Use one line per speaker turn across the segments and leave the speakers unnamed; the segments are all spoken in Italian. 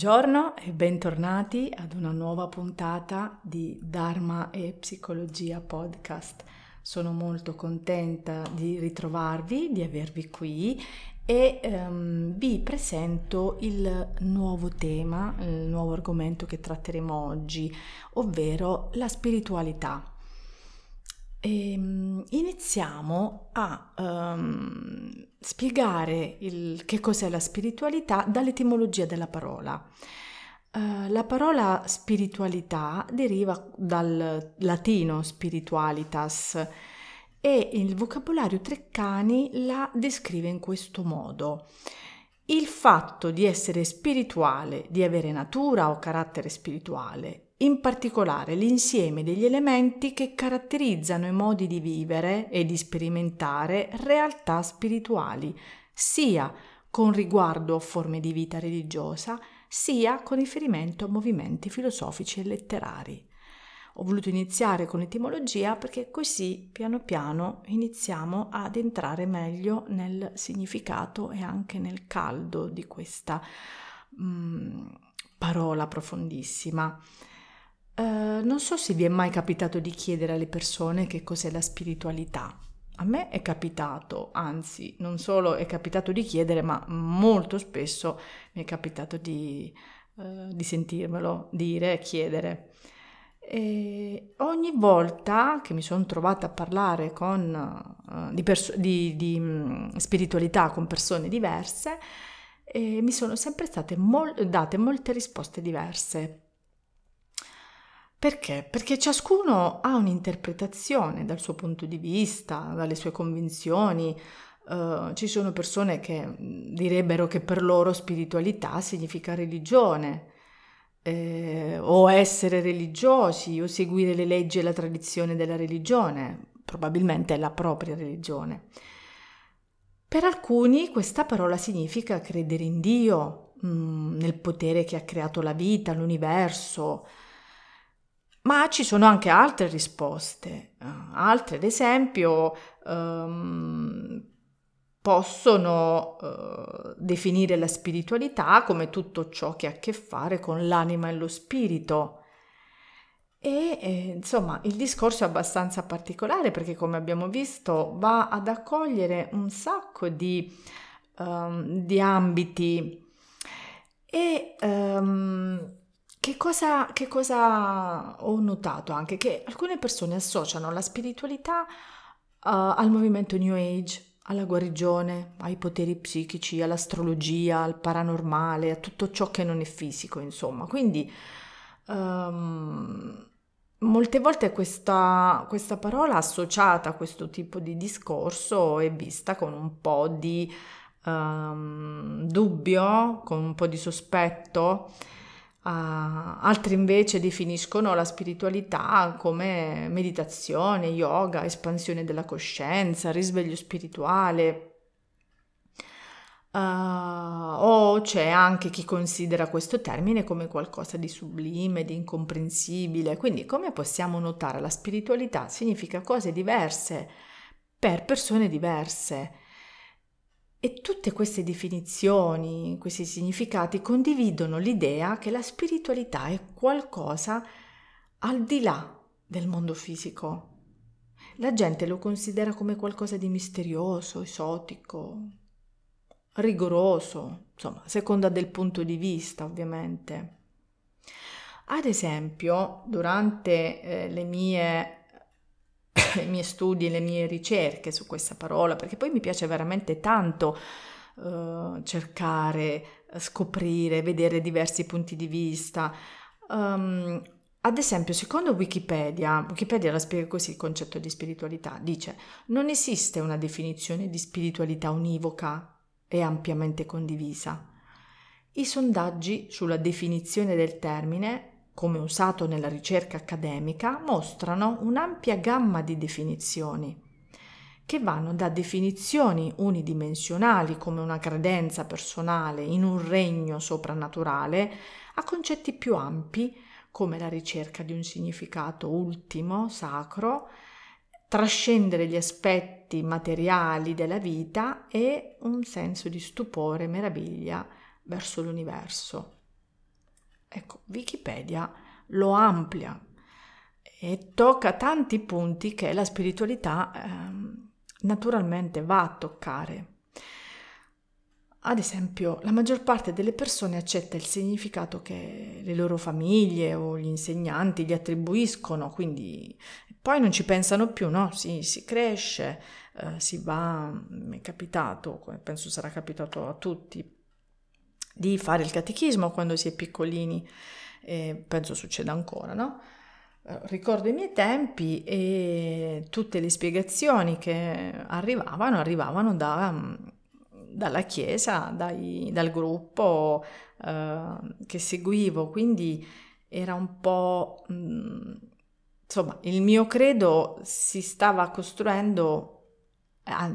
Buongiorno e bentornati ad una nuova puntata di Dharma e Psicologia Podcast. Sono molto contenta di ritrovarvi, di avervi qui e um, vi presento il nuovo tema, il nuovo argomento che tratteremo oggi, ovvero la spiritualità. E, um, iniziamo a um, spiegare il, che cos'è la spiritualità dall'etimologia della parola. Uh, la parola spiritualità deriva dal latino spiritualitas e il vocabolario Treccani la descrive in questo modo. Il fatto di essere spirituale, di avere natura o carattere spirituale, in particolare l'insieme degli elementi che caratterizzano i modi di vivere e di sperimentare realtà spirituali, sia con riguardo a forme di vita religiosa, sia con riferimento a movimenti filosofici e letterari. Ho voluto iniziare con l'etimologia perché così piano piano iniziamo ad entrare meglio nel significato e anche nel caldo di questa mm, parola profondissima. Uh, non so se vi è mai capitato di chiedere alle persone che cos'è la spiritualità. A me è capitato, anzi, non solo è capitato di chiedere, ma molto spesso mi è capitato di, uh, di sentirmelo dire chiedere. E ogni volta che mi sono trovata a parlare con, uh, di, perso- di, di um, spiritualità con persone diverse, eh, mi sono sempre state mol- date molte risposte diverse. Perché? Perché ciascuno ha un'interpretazione dal suo punto di vista, dalle sue convinzioni. Uh, ci sono persone che direbbero che per loro spiritualità significa religione, eh, o essere religiosi, o seguire le leggi e la tradizione della religione, probabilmente la propria religione. Per alcuni questa parola significa credere in Dio, mh, nel potere che ha creato la vita, l'universo, ma ci sono anche altre risposte, uh, altre ad esempio um, possono uh, definire la spiritualità come tutto ciò che ha a che fare con l'anima e lo spirito. E eh, insomma il discorso è abbastanza particolare perché come abbiamo visto va ad accogliere un sacco di, um, di ambiti e um, che cosa, che cosa ho notato anche? Che alcune persone associano la spiritualità uh, al movimento New Age, alla guarigione, ai poteri psichici, all'astrologia, al paranormale, a tutto ciò che non è fisico, insomma. Quindi um, molte volte questa, questa, parola associata a questo tipo di discorso è vista con un po' di um, dubbio, con un po' di sospetto. Uh, altri invece definiscono la spiritualità come meditazione, yoga, espansione della coscienza, risveglio spirituale. Uh, o c'è anche chi considera questo termine come qualcosa di sublime, di incomprensibile. Quindi, come possiamo notare, la spiritualità significa cose diverse per persone diverse. E tutte queste definizioni, questi significati condividono l'idea che la spiritualità è qualcosa al di là del mondo fisico. La gente lo considera come qualcosa di misterioso, esotico, rigoroso, insomma, a seconda del punto di vista, ovviamente. Ad esempio, durante eh, le mie i miei studi, le mie ricerche su questa parola, perché poi mi piace veramente tanto uh, cercare, scoprire, vedere diversi punti di vista. Um, ad esempio, secondo Wikipedia, Wikipedia la spiega così il concetto di spiritualità, dice non esiste una definizione di spiritualità univoca e ampiamente condivisa. I sondaggi sulla definizione del termine come usato nella ricerca accademica, mostrano un'ampia gamma di definizioni che vanno da definizioni unidimensionali come una credenza personale in un regno soprannaturale a concetti più ampi come la ricerca di un significato ultimo, sacro, trascendere gli aspetti materiali della vita e un senso di stupore, meraviglia verso l'universo. Ecco, Wikipedia lo amplia e tocca tanti punti che la spiritualità eh, naturalmente va a toccare. Ad esempio, la maggior parte delle persone accetta il significato che le loro famiglie o gli insegnanti gli attribuiscono, quindi poi non ci pensano più, no? Si, si cresce, eh, si va, mi è capitato, penso sarà capitato a tutti, di fare il catechismo quando si è piccolini, e penso succeda ancora, no? Eh, ricordo i miei tempi e tutte le spiegazioni che arrivavano, arrivavano da dalla chiesa, dai, dal gruppo eh, che seguivo, quindi era un po'... Mh, mm, insomma, il mio credo si stava costruendo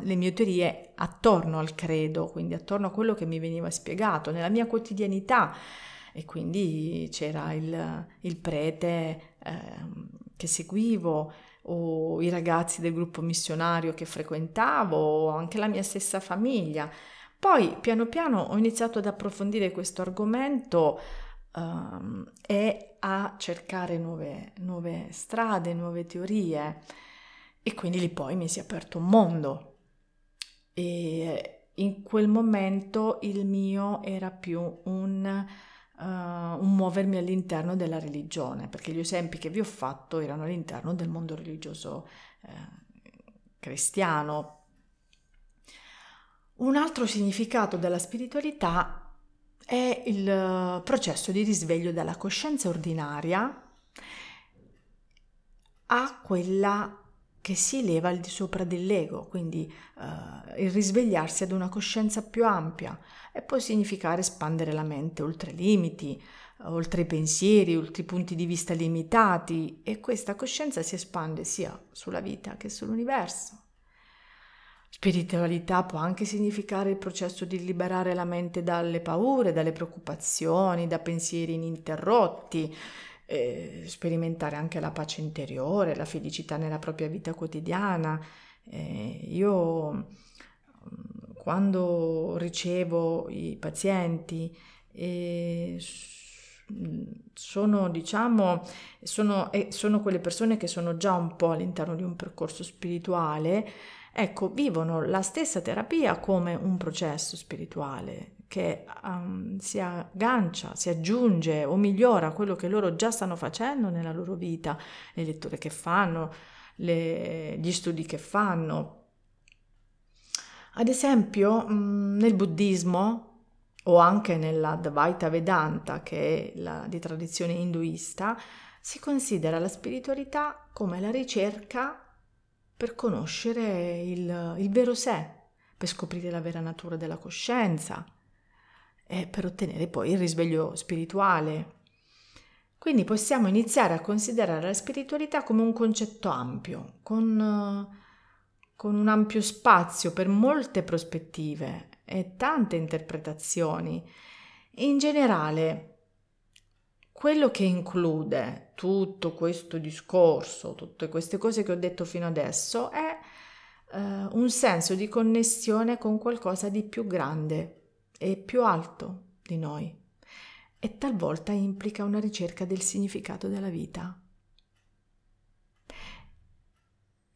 le mie teorie attorno al credo, quindi attorno a quello che mi veniva spiegato nella mia quotidianità e quindi c'era il, il prete eh, che seguivo o i ragazzi del gruppo missionario che frequentavo o anche la mia stessa famiglia. Poi piano piano ho iniziato ad approfondire questo argomento um, e a cercare nuove, nuove strade, nuove teorie e quindi lì poi mi si è aperto un mondo. E in quel momento il mio era più un, uh, un muovermi all'interno della religione, perché gli esempi che vi ho fatto erano all'interno del mondo religioso eh, cristiano, un altro significato della spiritualità è il processo di risveglio dalla coscienza ordinaria a quella che si eleva al di sopra dell'ego, quindi uh, il risvegliarsi ad una coscienza più ampia e può significare espandere la mente oltre i limiti, oltre i pensieri, oltre i punti di vista limitati e questa coscienza si espande sia sulla vita che sull'universo. Spiritualità può anche significare il processo di liberare la mente dalle paure, dalle preoccupazioni, da pensieri ininterrotti, eh, sperimentare anche la pace interiore, la felicità nella propria vita quotidiana. Eh, io mm, quando ricevo i pazienti eh, sono diciamo sono, eh, sono quelle persone che sono già un po' all'interno di un percorso spirituale ecco, vivono la stessa terapia come un processo spirituale che um, si aggancia, si aggiunge o migliora quello che loro già stanno facendo nella loro vita, le letture che fanno, le, gli studi che fanno. Ad esempio, mm, nel buddismo o anche nella Dvaita Vedanta, che è la di tradizione induista, si considera la spiritualità come la ricerca per conoscere il, il vero sé, per scoprire la vera natura della coscienza e per ottenere poi il risveglio spirituale. Quindi possiamo iniziare a considerare la spiritualità come un concetto ampio, con, con un ampio spazio per molte prospettive e tante interpretazioni. In generale, quello che include tutto questo discorso, tutte queste cose che ho detto fino adesso, è eh, un senso di connessione con qualcosa di più grande e più alto di noi e talvolta implica una ricerca del significato della vita.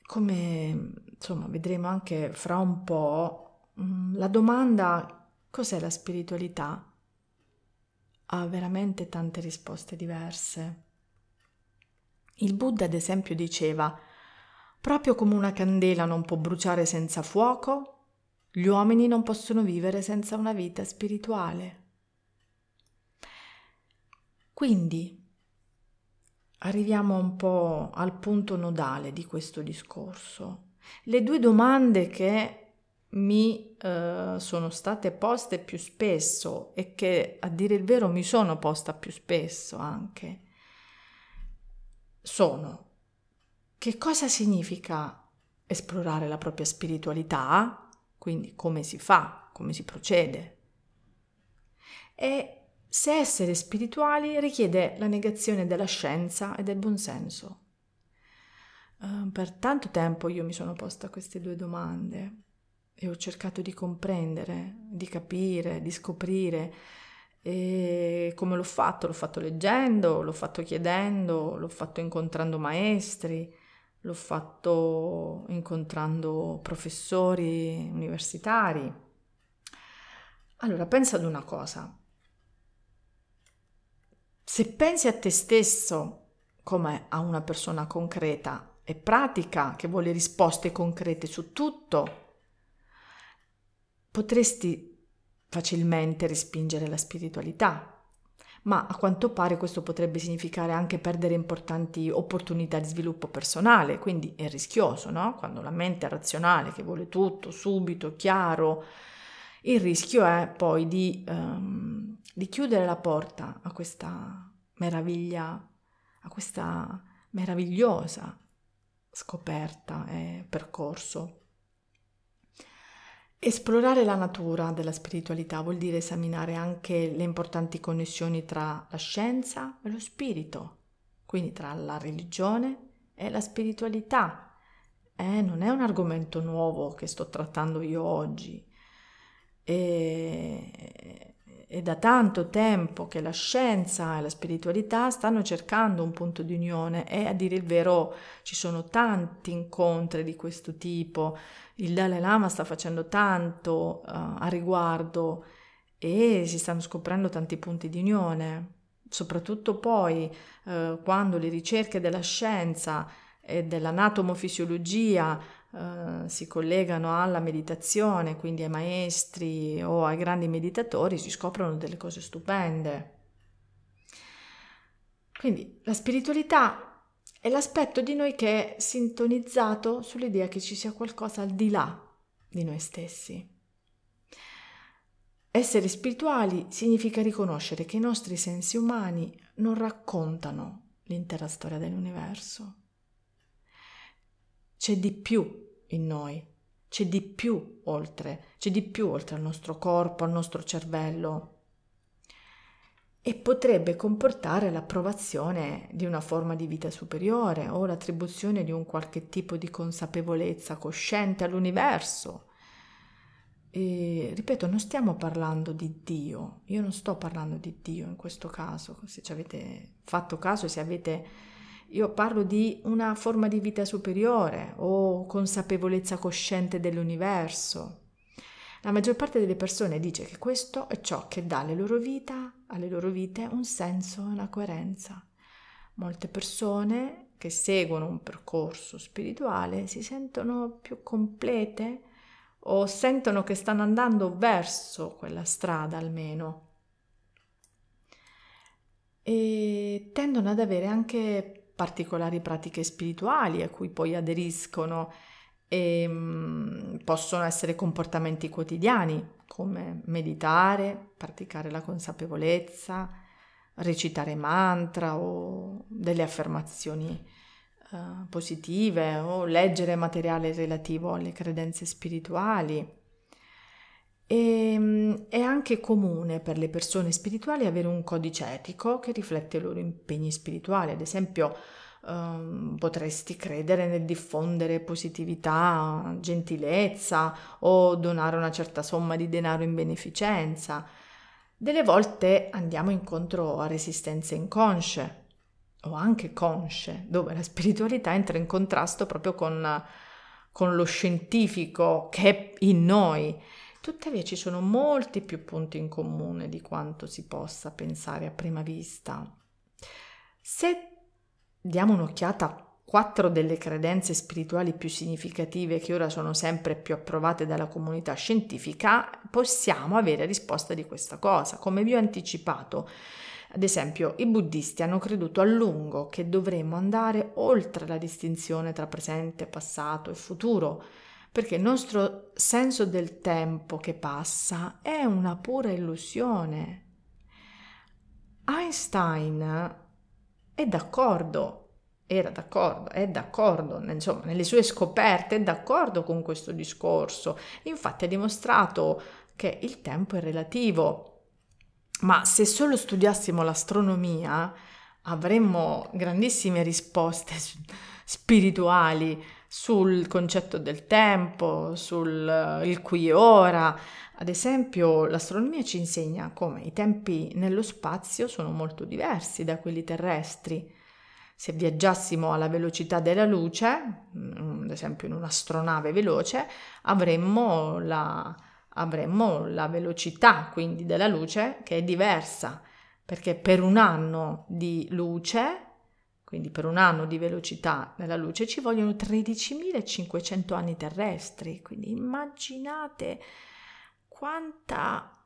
Come insomma vedremo anche fra un po', mm, la domanda cos'è la spiritualità ha veramente tante risposte diverse. Il Buddha, ad esempio, diceva, proprio come una candela non può bruciare senza fuoco, gli uomini non possono vivere senza una vita spirituale. Quindi arriviamo un po' al punto nodale di questo discorso. Le due domande che mi eh, sono state poste più spesso e che a dire il vero mi sono posta più spesso anche sono che cosa significa esplorare la propria spiritualità, quindi come si fa, come si procede, e se essere spirituali richiede la negazione della scienza e del buonsenso. Uh, per tanto tempo io mi sono posta queste due domande e ho cercato di comprendere, di capire, di scoprire E come l'ho fatto? L'ho fatto leggendo, l'ho fatto chiedendo, l'ho fatto incontrando maestri, l'ho fatto incontrando professori universitari. Allora, pensa ad una cosa. Se pensi a te stesso come a una persona concreta e pratica che vuole risposte concrete su tutto, potresti facilmente respingere la spiritualità. Ma a quanto pare questo potrebbe significare anche perdere importanti opportunità di sviluppo personale, quindi è rischioso, no? Quando la mente è razionale, che vuole tutto subito, chiaro, il rischio è poi di, um, di chiudere la porta a questa meraviglia, a questa meravigliosa scoperta e percorso. Esplorare la natura della spiritualità vuol dire esaminare anche le importanti connessioni tra la scienza e lo spirito, quindi tra la religione e la spiritualità. Eh, non è un argomento nuovo che sto trattando io oggi. E, è da tanto tempo che la scienza e la spiritualità stanno cercando un punto di unione e a dire il vero ci sono tanti incontri di questo tipo. Il Dalai Lama sta facendo tanto uh, a riguardo e si stanno scoprendo tanti punti di unione, soprattutto poi uh, quando le ricerche della scienza e dell'anatomofisiologia eh, si collegano alla meditazione, quindi ai maestri o ai grandi meditatori, si scoprono delle cose stupende. Quindi la spiritualità è l'aspetto di noi che è sintonizzato sull'idea che ci sia qualcosa al di là di noi stessi. Essere spirituali significa riconoscere che i nostri sensi umani non raccontano l'intera storia dell'universo. C'è di più in noi, c'è di più oltre, c'è di più oltre al nostro corpo, al nostro cervello e potrebbe comportare l'approvazione di una forma di vita superiore o l'attribuzione di un qualche tipo di consapevolezza cosciente all'universo. E, ripeto, non stiamo parlando di Dio, io non sto parlando di Dio in questo caso, se ci avete fatto caso, se avete io parlo di una forma di vita superiore o consapevolezza cosciente dell'universo. La maggior parte delle persone dice che questo è ciò che dà alle loro, vita, alle loro vite un senso e una coerenza. Molte persone che seguono un percorso spirituale si sentono più complete o sentono che stanno andando verso quella strada almeno e tendono ad avere anche particolari pratiche spirituali a cui poi aderiscono e mh, possono essere comportamenti quotidiani come meditare, praticare la consapevolezza, recitare mantra o delle affermazioni uh, positive o leggere materiale relativo alle credenze spirituali. E, mh, è anche comune per le persone spirituali avere un codice etico che riflette i loro impegni spirituali, ad esempio um, potresti credere nel diffondere positività, gentilezza o donare una certa somma di denaro in beneficenza. Delle volte andiamo incontro a resistenze inconsce o anche consce, dove la spiritualità entra in contrasto proprio con, con lo scientifico che è in noi Tuttavia ci sono molti più punti in comune di quanto si possa pensare a prima vista. Se diamo un'occhiata a quattro delle credenze spirituali più significative che ora sono sempre più approvate dalla comunità scientifica, possiamo avere risposta di questa cosa. Come vi ho anticipato, ad esempio, i buddisti hanno creduto a lungo che dovremmo andare oltre la distinzione tra presente, passato e futuro perché il nostro senso del tempo che passa è una pura illusione. Einstein è d'accordo, era d'accordo, è d'accordo, insomma, nelle sue scoperte è d'accordo con questo discorso. Infatti ha dimostrato che il tempo è relativo. Ma se solo studiassimo l'astronomia avremmo grandissime risposte spirituali sul concetto del tempo, sul il qui e ora, Ad esempio, l'astronomia ci insegna come i tempi nello spazio sono molto diversi da quelli terrestri. Se viaggiassimo alla velocità della luce, mm, ad esempio in un'astronave veloce, avremmo la, avremmo la velocità quindi della luce che è diversa, perché per un anno di luce, quindi per un anno di velocità della luce, ci vogliono 13.500 anni terrestri. Quindi immaginate quanta,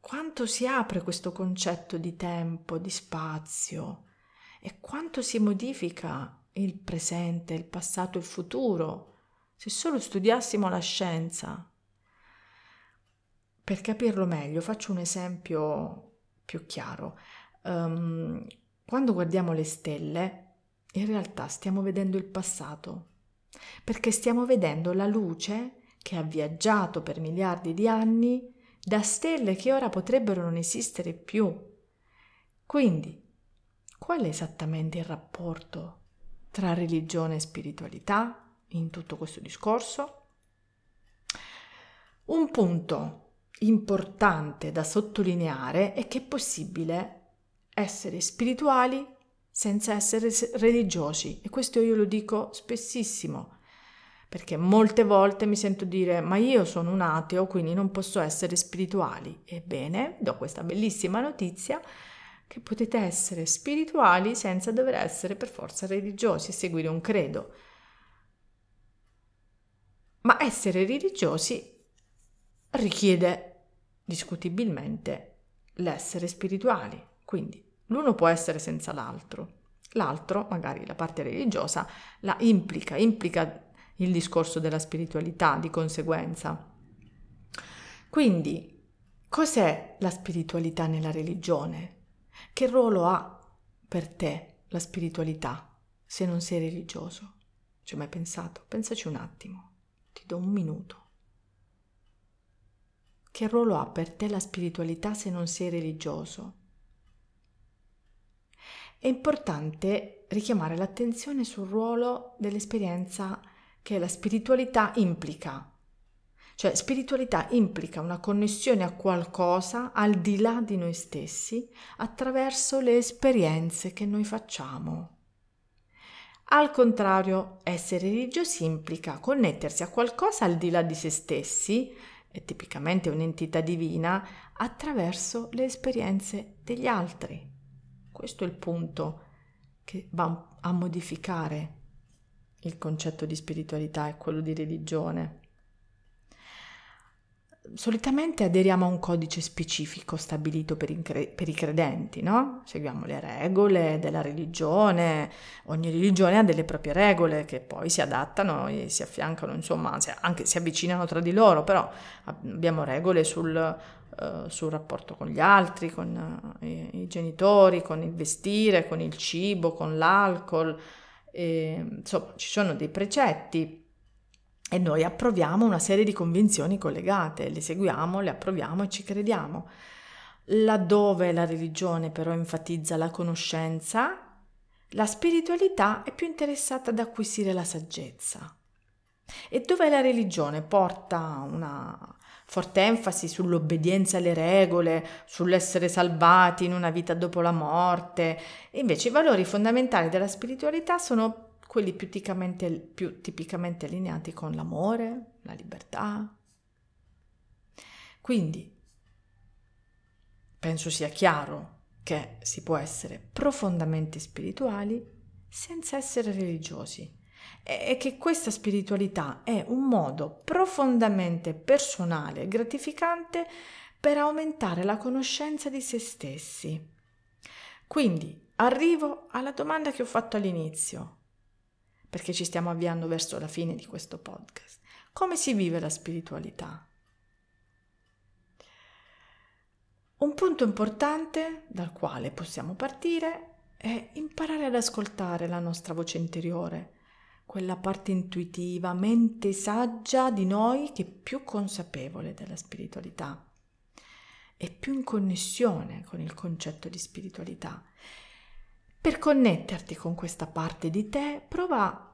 quanto si apre questo concetto di tempo, di spazio e quanto si modifica il presente, il passato, il futuro, se solo studiassimo la scienza. Per capirlo meglio, faccio un esempio più chiaro. Um, quando guardiamo le stelle, in realtà stiamo vedendo il passato, perché stiamo vedendo la luce che ha viaggiato per miliardi di anni da stelle che ora potrebbero non esistere più. Quindi, qual è esattamente il rapporto tra religione e spiritualità in tutto questo discorso? Un punto importante da sottolineare è che è possibile essere spirituali senza essere religiosi e questo io lo dico spessissimo perché molte volte mi sento dire ma io sono un ateo quindi non posso essere spirituali. Ebbene, do questa bellissima notizia che potete essere spirituali senza dover essere per forza religiosi e seguire un credo. Ma essere religiosi richiede discutibilmente l'essere spirituali, quindi l'uno può essere senza l'altro. L'altro, magari la parte religiosa, la implica, implica il discorso della spiritualità di conseguenza. Quindi, cos'è la spiritualità nella religione? Che ruolo ha per te la spiritualità se non sei religioso? Ci hai mai pensato? Pensaci un attimo, ti do un minuto. Che ruolo ha per te la spiritualità se non sei religioso? È importante richiamare l'attenzione sul ruolo dell'esperienza che la spiritualità implica. Cioè, spiritualità implica una connessione a qualcosa al di là di noi stessi attraverso le esperienze che noi facciamo. Al contrario, essere religiosi implica connettersi a qualcosa al di là di se stessi, è tipicamente un'entità divina, attraverso le esperienze degli altri. Questo è il punto che va a modificare il concetto di spiritualità e quello di religione. Solitamente aderiamo a un codice specifico stabilito per, incre- per, i credenti, no? Seguiamo le regole della religione, ogni religione ha delle proprie regole che poi si adattano e si affiancano, insomma, anche si avvicinano tra di loro, però abbiamo regole sul, uh, sul rapporto con gli altri, con i, i genitori, con il vestire, con il cibo, con l'alcol, e, insomma ci sono dei precetti e noi approviamo una serie di convinzioni collegate, le seguiamo, le approviamo e ci crediamo. Laddove la religione però enfatizza la conoscenza, la spiritualità è più interessata ad acquisire la saggezza. E dove la religione porta una forte enfasi sull'obbedienza alle regole, sull'essere salvati in una vita dopo la morte. Invece i valori fondamentali della spiritualità sono quelli più tipicamente, più tipicamente allineati con l'amore, la libertà. Quindi penso sia chiaro che si può essere profondamente spirituali senza essere religiosi è che questa spiritualità è un modo profondamente personale e gratificante per aumentare la conoscenza di se stessi. Quindi arrivo alla domanda che ho fatto all'inizio, perché ci stiamo avviando verso la fine di questo podcast. Come si vive la spiritualità? Un punto importante dal quale possiamo partire è imparare ad ascoltare la nostra voce interiore quella parte intuitiva, mente saggia di noi che è più consapevole della spiritualità e più in connessione con il concetto di spiritualità. Per connetterti con questa parte di te, prova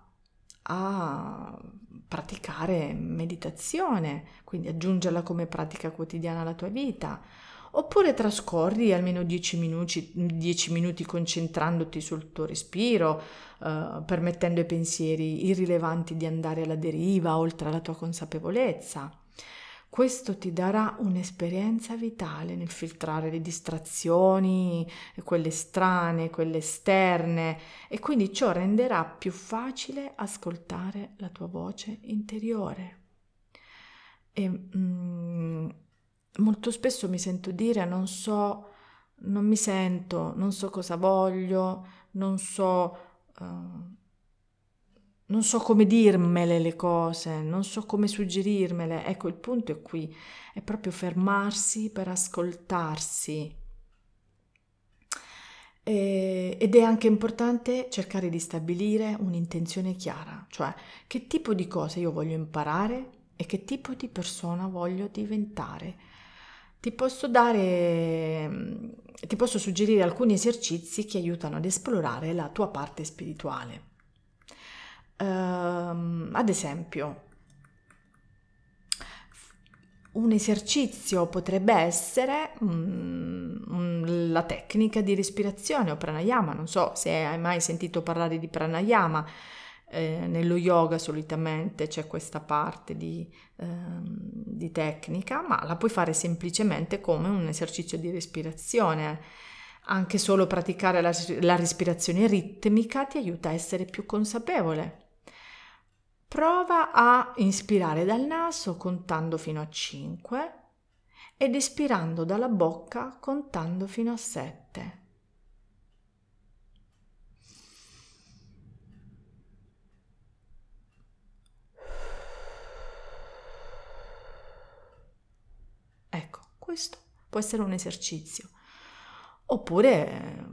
a praticare meditazione, quindi aggiungerla come pratica quotidiana alla tua vita, oppure trascorri almeno 10 minuti, 10 minuti concentrandoti sul tuo respiro, eh, permettendo ai pensieri irrilevanti di andare alla deriva oltre alla tua consapevolezza. Questo ti darà un'esperienza vitale nel filtrare le distrazioni, quelle strane, quelle esterne e quindi ciò renderà più facile ascoltare la tua voce interiore. E, mm, molto spesso mi sento dire non so, non mi sento, non so cosa voglio, non so... Uh, non so come dirmele le cose, non so come suggerirmele. Ecco, il punto è qui, è proprio fermarsi per ascoltarsi. E, ed è anche importante cercare di stabilire un'intenzione chiara, cioè che tipo di cose io voglio imparare e che tipo di persona voglio diventare. Ti posso dare, ti posso suggerire alcuni esercizi che aiutano ad esplorare la tua parte spirituale. Uh, ad esempio, un esercizio potrebbe essere um, la tecnica di respirazione o pranayama. Non so se hai mai sentito parlare di pranayama. Eh, nello yoga solitamente c'è questa parte di, eh, di, tecnica, ma la puoi fare semplicemente come un esercizio di respirazione. Anche solo praticare la, la respirazione ritmica ti aiuta a essere più consapevole. Prova a inspirare dal naso contando fino a 5 ed espirando dalla bocca contando fino a 7. Ecco, questo? Può essere un esercizio. Oppure eh,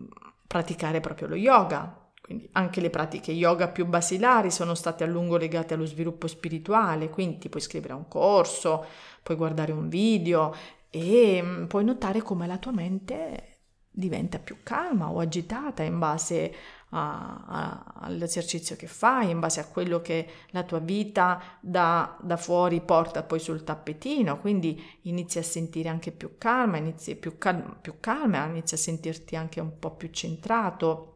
praticare proprio lo yoga, quindi anche le pratiche yoga più basilari sono state a lungo legate allo sviluppo spirituale, quindi ti puoi iscrivere a un corso, puoi guardare un video e mm, puoi notare come la tua mente diventa più calma o agitata in base a, a, all'esercizio che fai, in base a quello che la tua vita da, da, fuori porta poi sul tappetino, quindi inizi a sentire anche più calma, inizi più, cal- più calma, inizi a sentirti anche un po' più centrato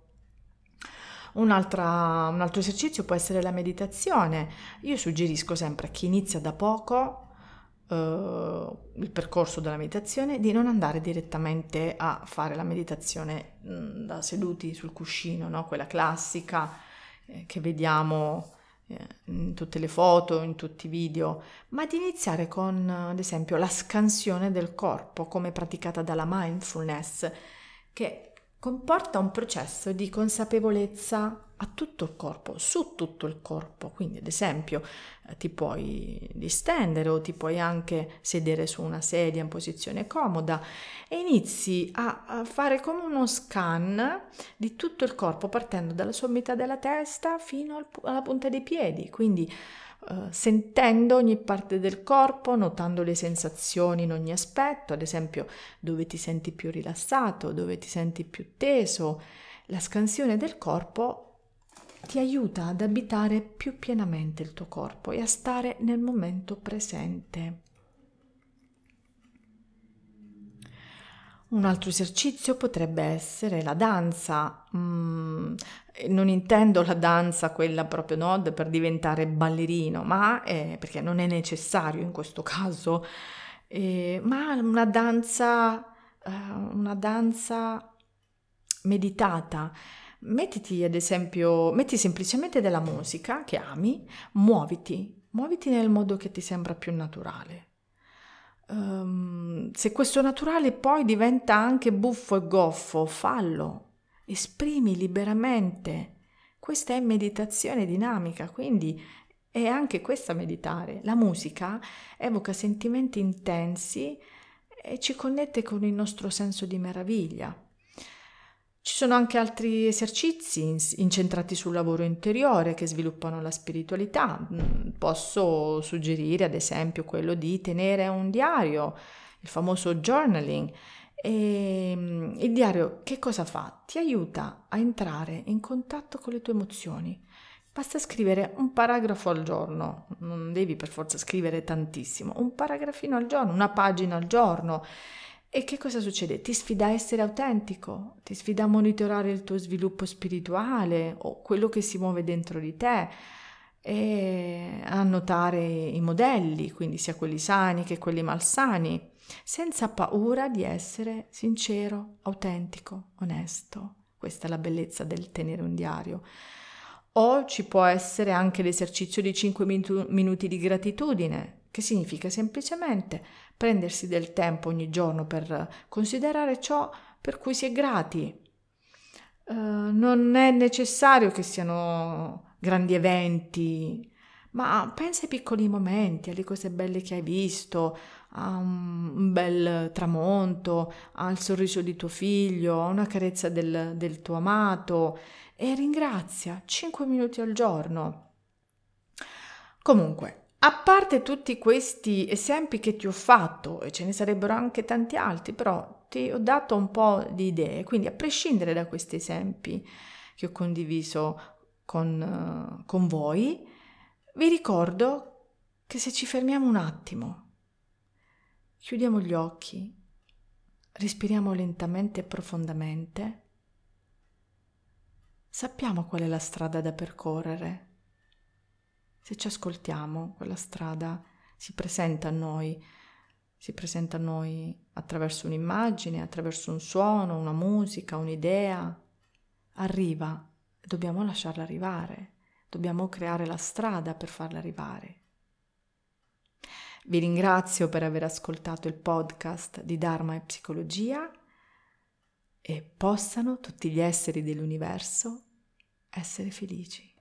un altro esercizio può essere la meditazione. Io suggerisco sempre a chi inizia da poco il percorso della meditazione di non andare direttamente a fare la meditazione mm, da seduti sul cuscino, no? quella classica eh, che vediamo eh, in tutte le foto, in tutti i video, ma di iniziare con ad esempio la scansione del corpo come praticata dalla mindfulness, che comporta un processo di consapevolezza a tutto il corpo, su tutto il corpo. Quindi, ad esempio, eh, ti puoi distendere o ti puoi anche sedere su una sedia in posizione comoda e inizi a, fare come uno scan di tutto il corpo, partendo dalla sommità della testa fino al, alla punta dei piedi. Quindi, Uh, sentendo ogni parte del corpo, notando le sensazioni in ogni aspetto, ad esempio dove ti senti più rilassato, dove ti senti più teso. La scansione del corpo ti aiuta ad abitare più pienamente il tuo corpo e a stare nel momento presente. Un altro esercizio potrebbe essere la danza. Mm, non intendo la danza, quella proprio no, per diventare ballerino, ma è, perché non è necessario in questo caso, eh, ma una danza, eh, una danza meditata. Mettiti ad esempio, metti semplicemente della musica che ami, muoviti, muoviti nel modo che ti sembra più naturale. Um, se questo naturale poi diventa anche buffo e goffo, fallo, esprimi liberamente. Questa è meditazione dinamica, quindi è anche questa meditare. La musica evoca sentimenti intensi e ci connette con il nostro senso di meraviglia. Ci sono anche altri esercizi incentrati sul lavoro interiore che sviluppano la spiritualità. Mm, posso suggerire ad esempio quello di tenere un diario, il famoso journaling. E mm, il diario che cosa fa? Ti aiuta a entrare in contatto con le tue emozioni, Basta scrivere un paragrafo al giorno, non devi per forza scrivere tantissimo, un paragrafino al giorno, una pagina al giorno. E che cosa succede? Ti sfida a essere autentico, ti sfida a monitorare il tuo sviluppo spirituale o quello che si muove dentro di te e a notare i modelli, quindi sia quelli sani che quelli malsani, senza paura di essere sincero, autentico, onesto. Questa è la bellezza del tenere un diario. O ci può essere anche l'esercizio di 5 minuti, di gratitudine, che significa semplicemente prendersi del tempo ogni giorno per considerare ciò per cui si è grati. Uh, non è necessario che siano grandi eventi, ma pensa ai piccoli momenti, alle cose belle che hai visto, a un bel tramonto, al sorriso di tuo figlio, a una carezza del, del tuo amato e ringrazia 5 minuti al giorno. Comunque, a parte tutti questi esempi che ti ho fatto, e ce ne sarebbero anche tanti altri, però ti ho dato un po' di idee, quindi a prescindere da questi esempi che ho condiviso con, con voi, vi ricordo che se ci fermiamo un attimo, chiudiamo gli occhi, respiriamo lentamente e profondamente, sappiamo qual è la strada da percorrere. Se ci ascoltiamo, quella strada si presenta a noi, si presenta a noi attraverso un'immagine, attraverso un suono, una musica, un'idea. Arriva dobbiamo lasciarla arrivare, dobbiamo creare la strada per farla arrivare. Vi ringrazio per aver ascoltato il podcast di Dharma e Psicologia e possano tutti gli esseri dell'universo essere felici.